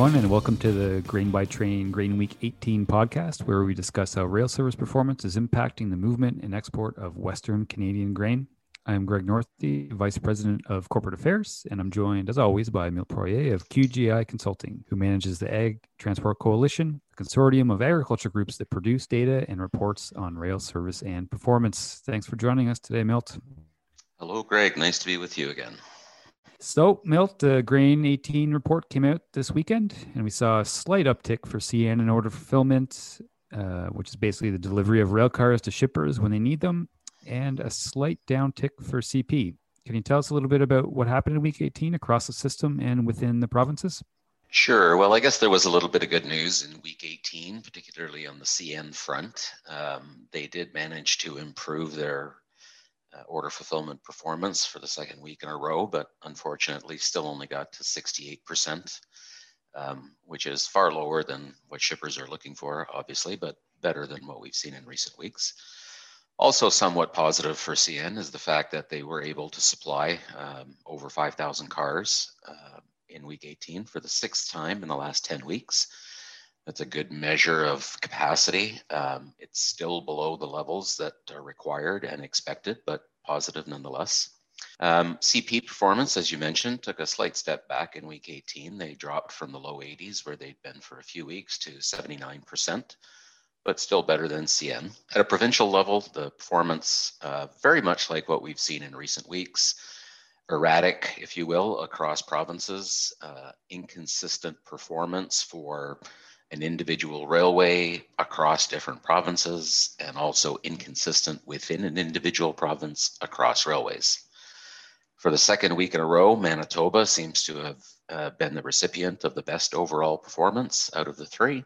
Everyone, and welcome to the Grain by Train Grain Week 18 podcast, where we discuss how rail service performance is impacting the movement and export of Western Canadian grain. I'm Greg Northey, Vice President of Corporate Affairs, and I'm joined, as always, by Milt Poirier of QGI Consulting, who manages the Ag Transport Coalition, a consortium of agriculture groups that produce data and reports on rail service and performance. Thanks for joining us today, Milt. Hello, Greg. Nice to be with you again. So, Milt, the Grain 18 report came out this weekend, and we saw a slight uptick for CN in order fulfillment, uh, which is basically the delivery of rail cars to shippers when they need them, and a slight downtick for CP. Can you tell us a little bit about what happened in week 18 across the system and within the provinces? Sure. Well, I guess there was a little bit of good news in week 18, particularly on the CN front. Um, they did manage to improve their uh, order fulfillment performance for the second week in a row, but unfortunately still only got to 68%, um, which is far lower than what shippers are looking for, obviously, but better than what we've seen in recent weeks. Also, somewhat positive for CN is the fact that they were able to supply um, over 5,000 cars uh, in week 18 for the sixth time in the last 10 weeks. That's a good measure of capacity. Um, it's still below the levels that are required and expected, but positive nonetheless. Um, CP performance, as you mentioned, took a slight step back in week 18. They dropped from the low 80s, where they'd been for a few weeks, to 79%, but still better than CN. At a provincial level, the performance, uh, very much like what we've seen in recent weeks, erratic, if you will, across provinces, uh, inconsistent performance for an individual railway across different provinces and also inconsistent within an individual province across railways. For the second week in a row, Manitoba seems to have uh, been the recipient of the best overall performance out of the three.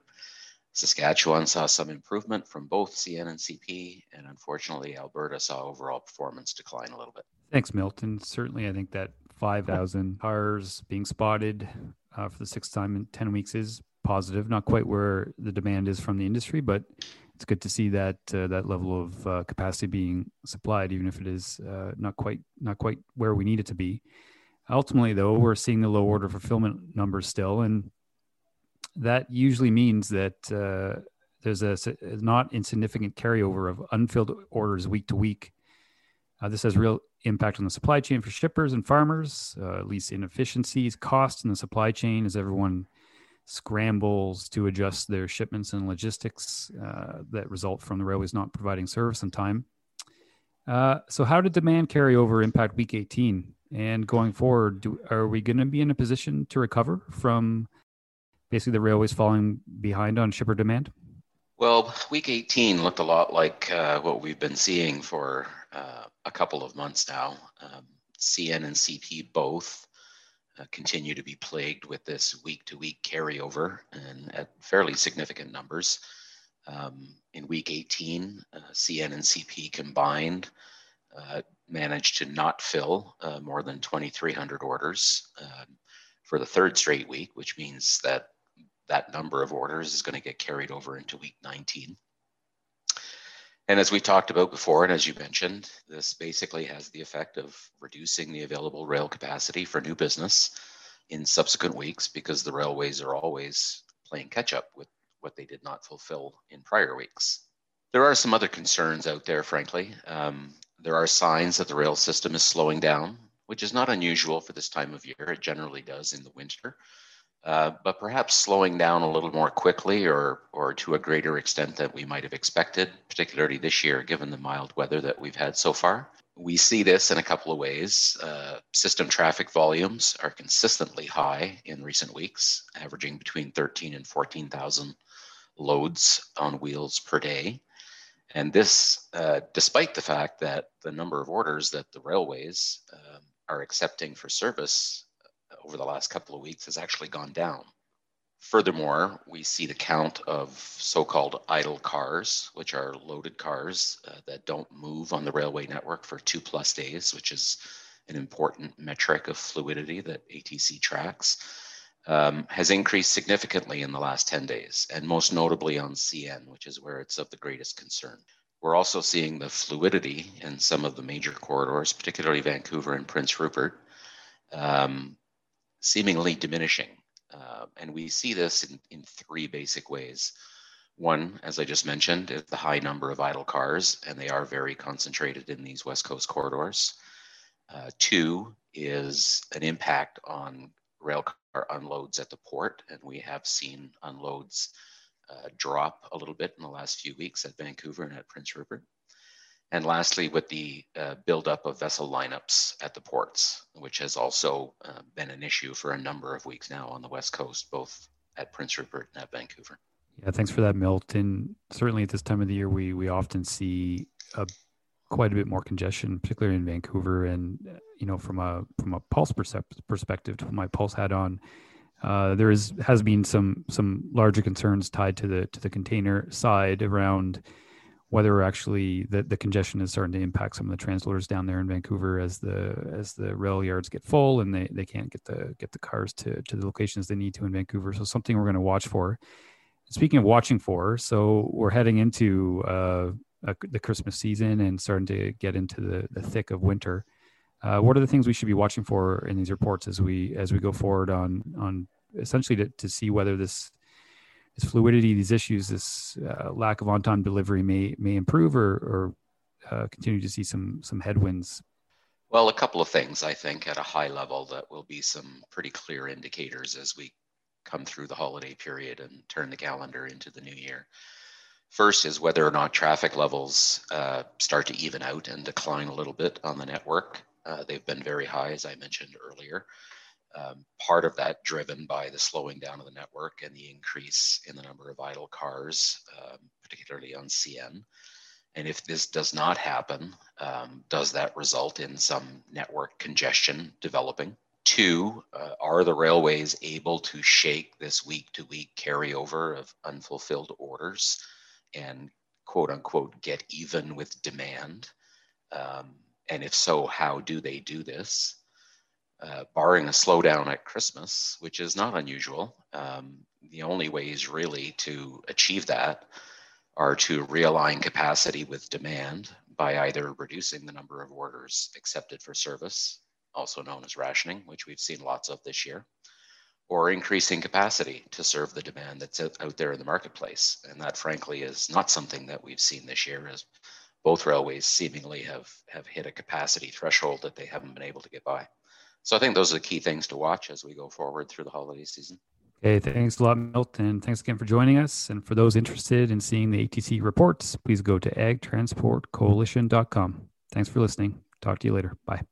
Saskatchewan saw some improvement from both CN and CP, and unfortunately, Alberta saw overall performance decline a little bit. Thanks, Milton. Certainly, I think that 5,000 cars being spotted uh, for the sixth time in 10 weeks is positive. Not quite where the demand is from the industry, but it's good to see that uh, that level of uh, capacity being supplied, even if it is uh, not quite not quite where we need it to be. Ultimately, though, we're seeing the low order fulfillment numbers still, and that usually means that uh, there's a, a, not insignificant carryover of unfilled orders week to week. Uh, this has real impact on the supply chain for shippers and farmers, uh, least inefficiencies, costs in the supply chain as everyone scrambles to adjust their shipments and logistics uh, that result from the railways not providing service in time. Uh, so, how did demand carryover impact Week 18? And going forward, do, are we going to be in a position to recover from basically the railways falling behind on shipper demand? Well, Week 18 looked a lot like uh, what we've been seeing for uh, a couple of months now. Um, CN and CP both uh, continue to be plagued with this week to week carryover and at fairly significant numbers. Um, in week 18, uh, CN and CP combined uh, managed to not fill uh, more than 2,300 orders um, for the third straight week, which means that that number of orders is going to get carried over into week 19. And as we talked about before, and as you mentioned, this basically has the effect of reducing the available rail capacity for new business in subsequent weeks because the railways are always playing catch up with what they did not fulfill in prior weeks. There are some other concerns out there, frankly. Um, there are signs that the rail system is slowing down, which is not unusual for this time of year. It generally does in the winter. Uh, but perhaps slowing down a little more quickly or, or to a greater extent than we might have expected, particularly this year, given the mild weather that we've had so far. We see this in a couple of ways. Uh, system traffic volumes are consistently high in recent weeks, averaging between 13 and 14,000 loads on wheels per day. And this, uh, despite the fact that the number of orders that the railways um, are accepting for service over the last couple of weeks has actually gone down. Furthermore, we see the count of so called idle cars, which are loaded cars uh, that don't move on the railway network for two plus days, which is an important metric of fluidity that ATC tracks, um, has increased significantly in the last 10 days, and most notably on CN, which is where it's of the greatest concern. We're also seeing the fluidity in some of the major corridors, particularly Vancouver and Prince Rupert, um, seemingly diminishing. Uh, and we see this in, in three basic ways. One, as I just mentioned, is the high number of idle cars, and they are very concentrated in these West Coast corridors. Uh, two is an impact on rail car unloads at the port, and we have seen unloads uh, drop a little bit in the last few weeks at Vancouver and at Prince Rupert. And lastly, with the uh, buildup of vessel lineups at the ports, which has also uh, been an issue for a number of weeks now on the West Coast, both at Prince Rupert and at Vancouver. Yeah, thanks for that, Milton. Certainly at this time of the year, we we often see a quite a bit more congestion, particularly in Vancouver. And you know, from a from a pulse perspective, to put my pulse hat on, uh, there is has been some some larger concerns tied to the to the container side around whether actually the, the congestion is starting to impact some of the transloaders down there in Vancouver as the as the rail yards get full and they, they can't get the get the cars to, to the locations they need to in Vancouver. So something we're going to watch for. Speaking of watching for, so we're heading into uh, a, the Christmas season and starting to get into the, the thick of winter. Uh, what are the things we should be watching for in these reports as we as we go forward on on essentially to, to see whether this this fluidity, these issues, this uh, lack of on-time delivery may may improve or, or uh, continue to see some some headwinds? Well, a couple of things I think at a high level that will be some pretty clear indicators as we come through the holiday period and turn the calendar into the new year. First is whether or not traffic levels uh, start to even out and decline a little bit on the network. Uh, they've been very high, as I mentioned earlier. Um, part of that driven by the slowing down of the network and the increase in the number of idle cars, um, particularly on CN. And if this does not happen, um, does that result in some network congestion developing? Two, uh, are the railways able to shake this week to week carryover of unfulfilled orders and quote unquote get even with demand? Um, and if so, how do they do this? Uh, barring a slowdown at Christmas, which is not unusual, um, the only ways really to achieve that are to realign capacity with demand by either reducing the number of orders accepted for service, also known as rationing, which we've seen lots of this year, or increasing capacity to serve the demand that's out there in the marketplace. And that, frankly, is not something that we've seen this year, as both railways seemingly have, have hit a capacity threshold that they haven't been able to get by. So I think those are the key things to watch as we go forward through the holiday season. Okay, thanks a lot, Milton. Thanks again for joining us. And for those interested in seeing the ATC reports, please go to agtransportcoalition.com. Thanks for listening. Talk to you later. Bye.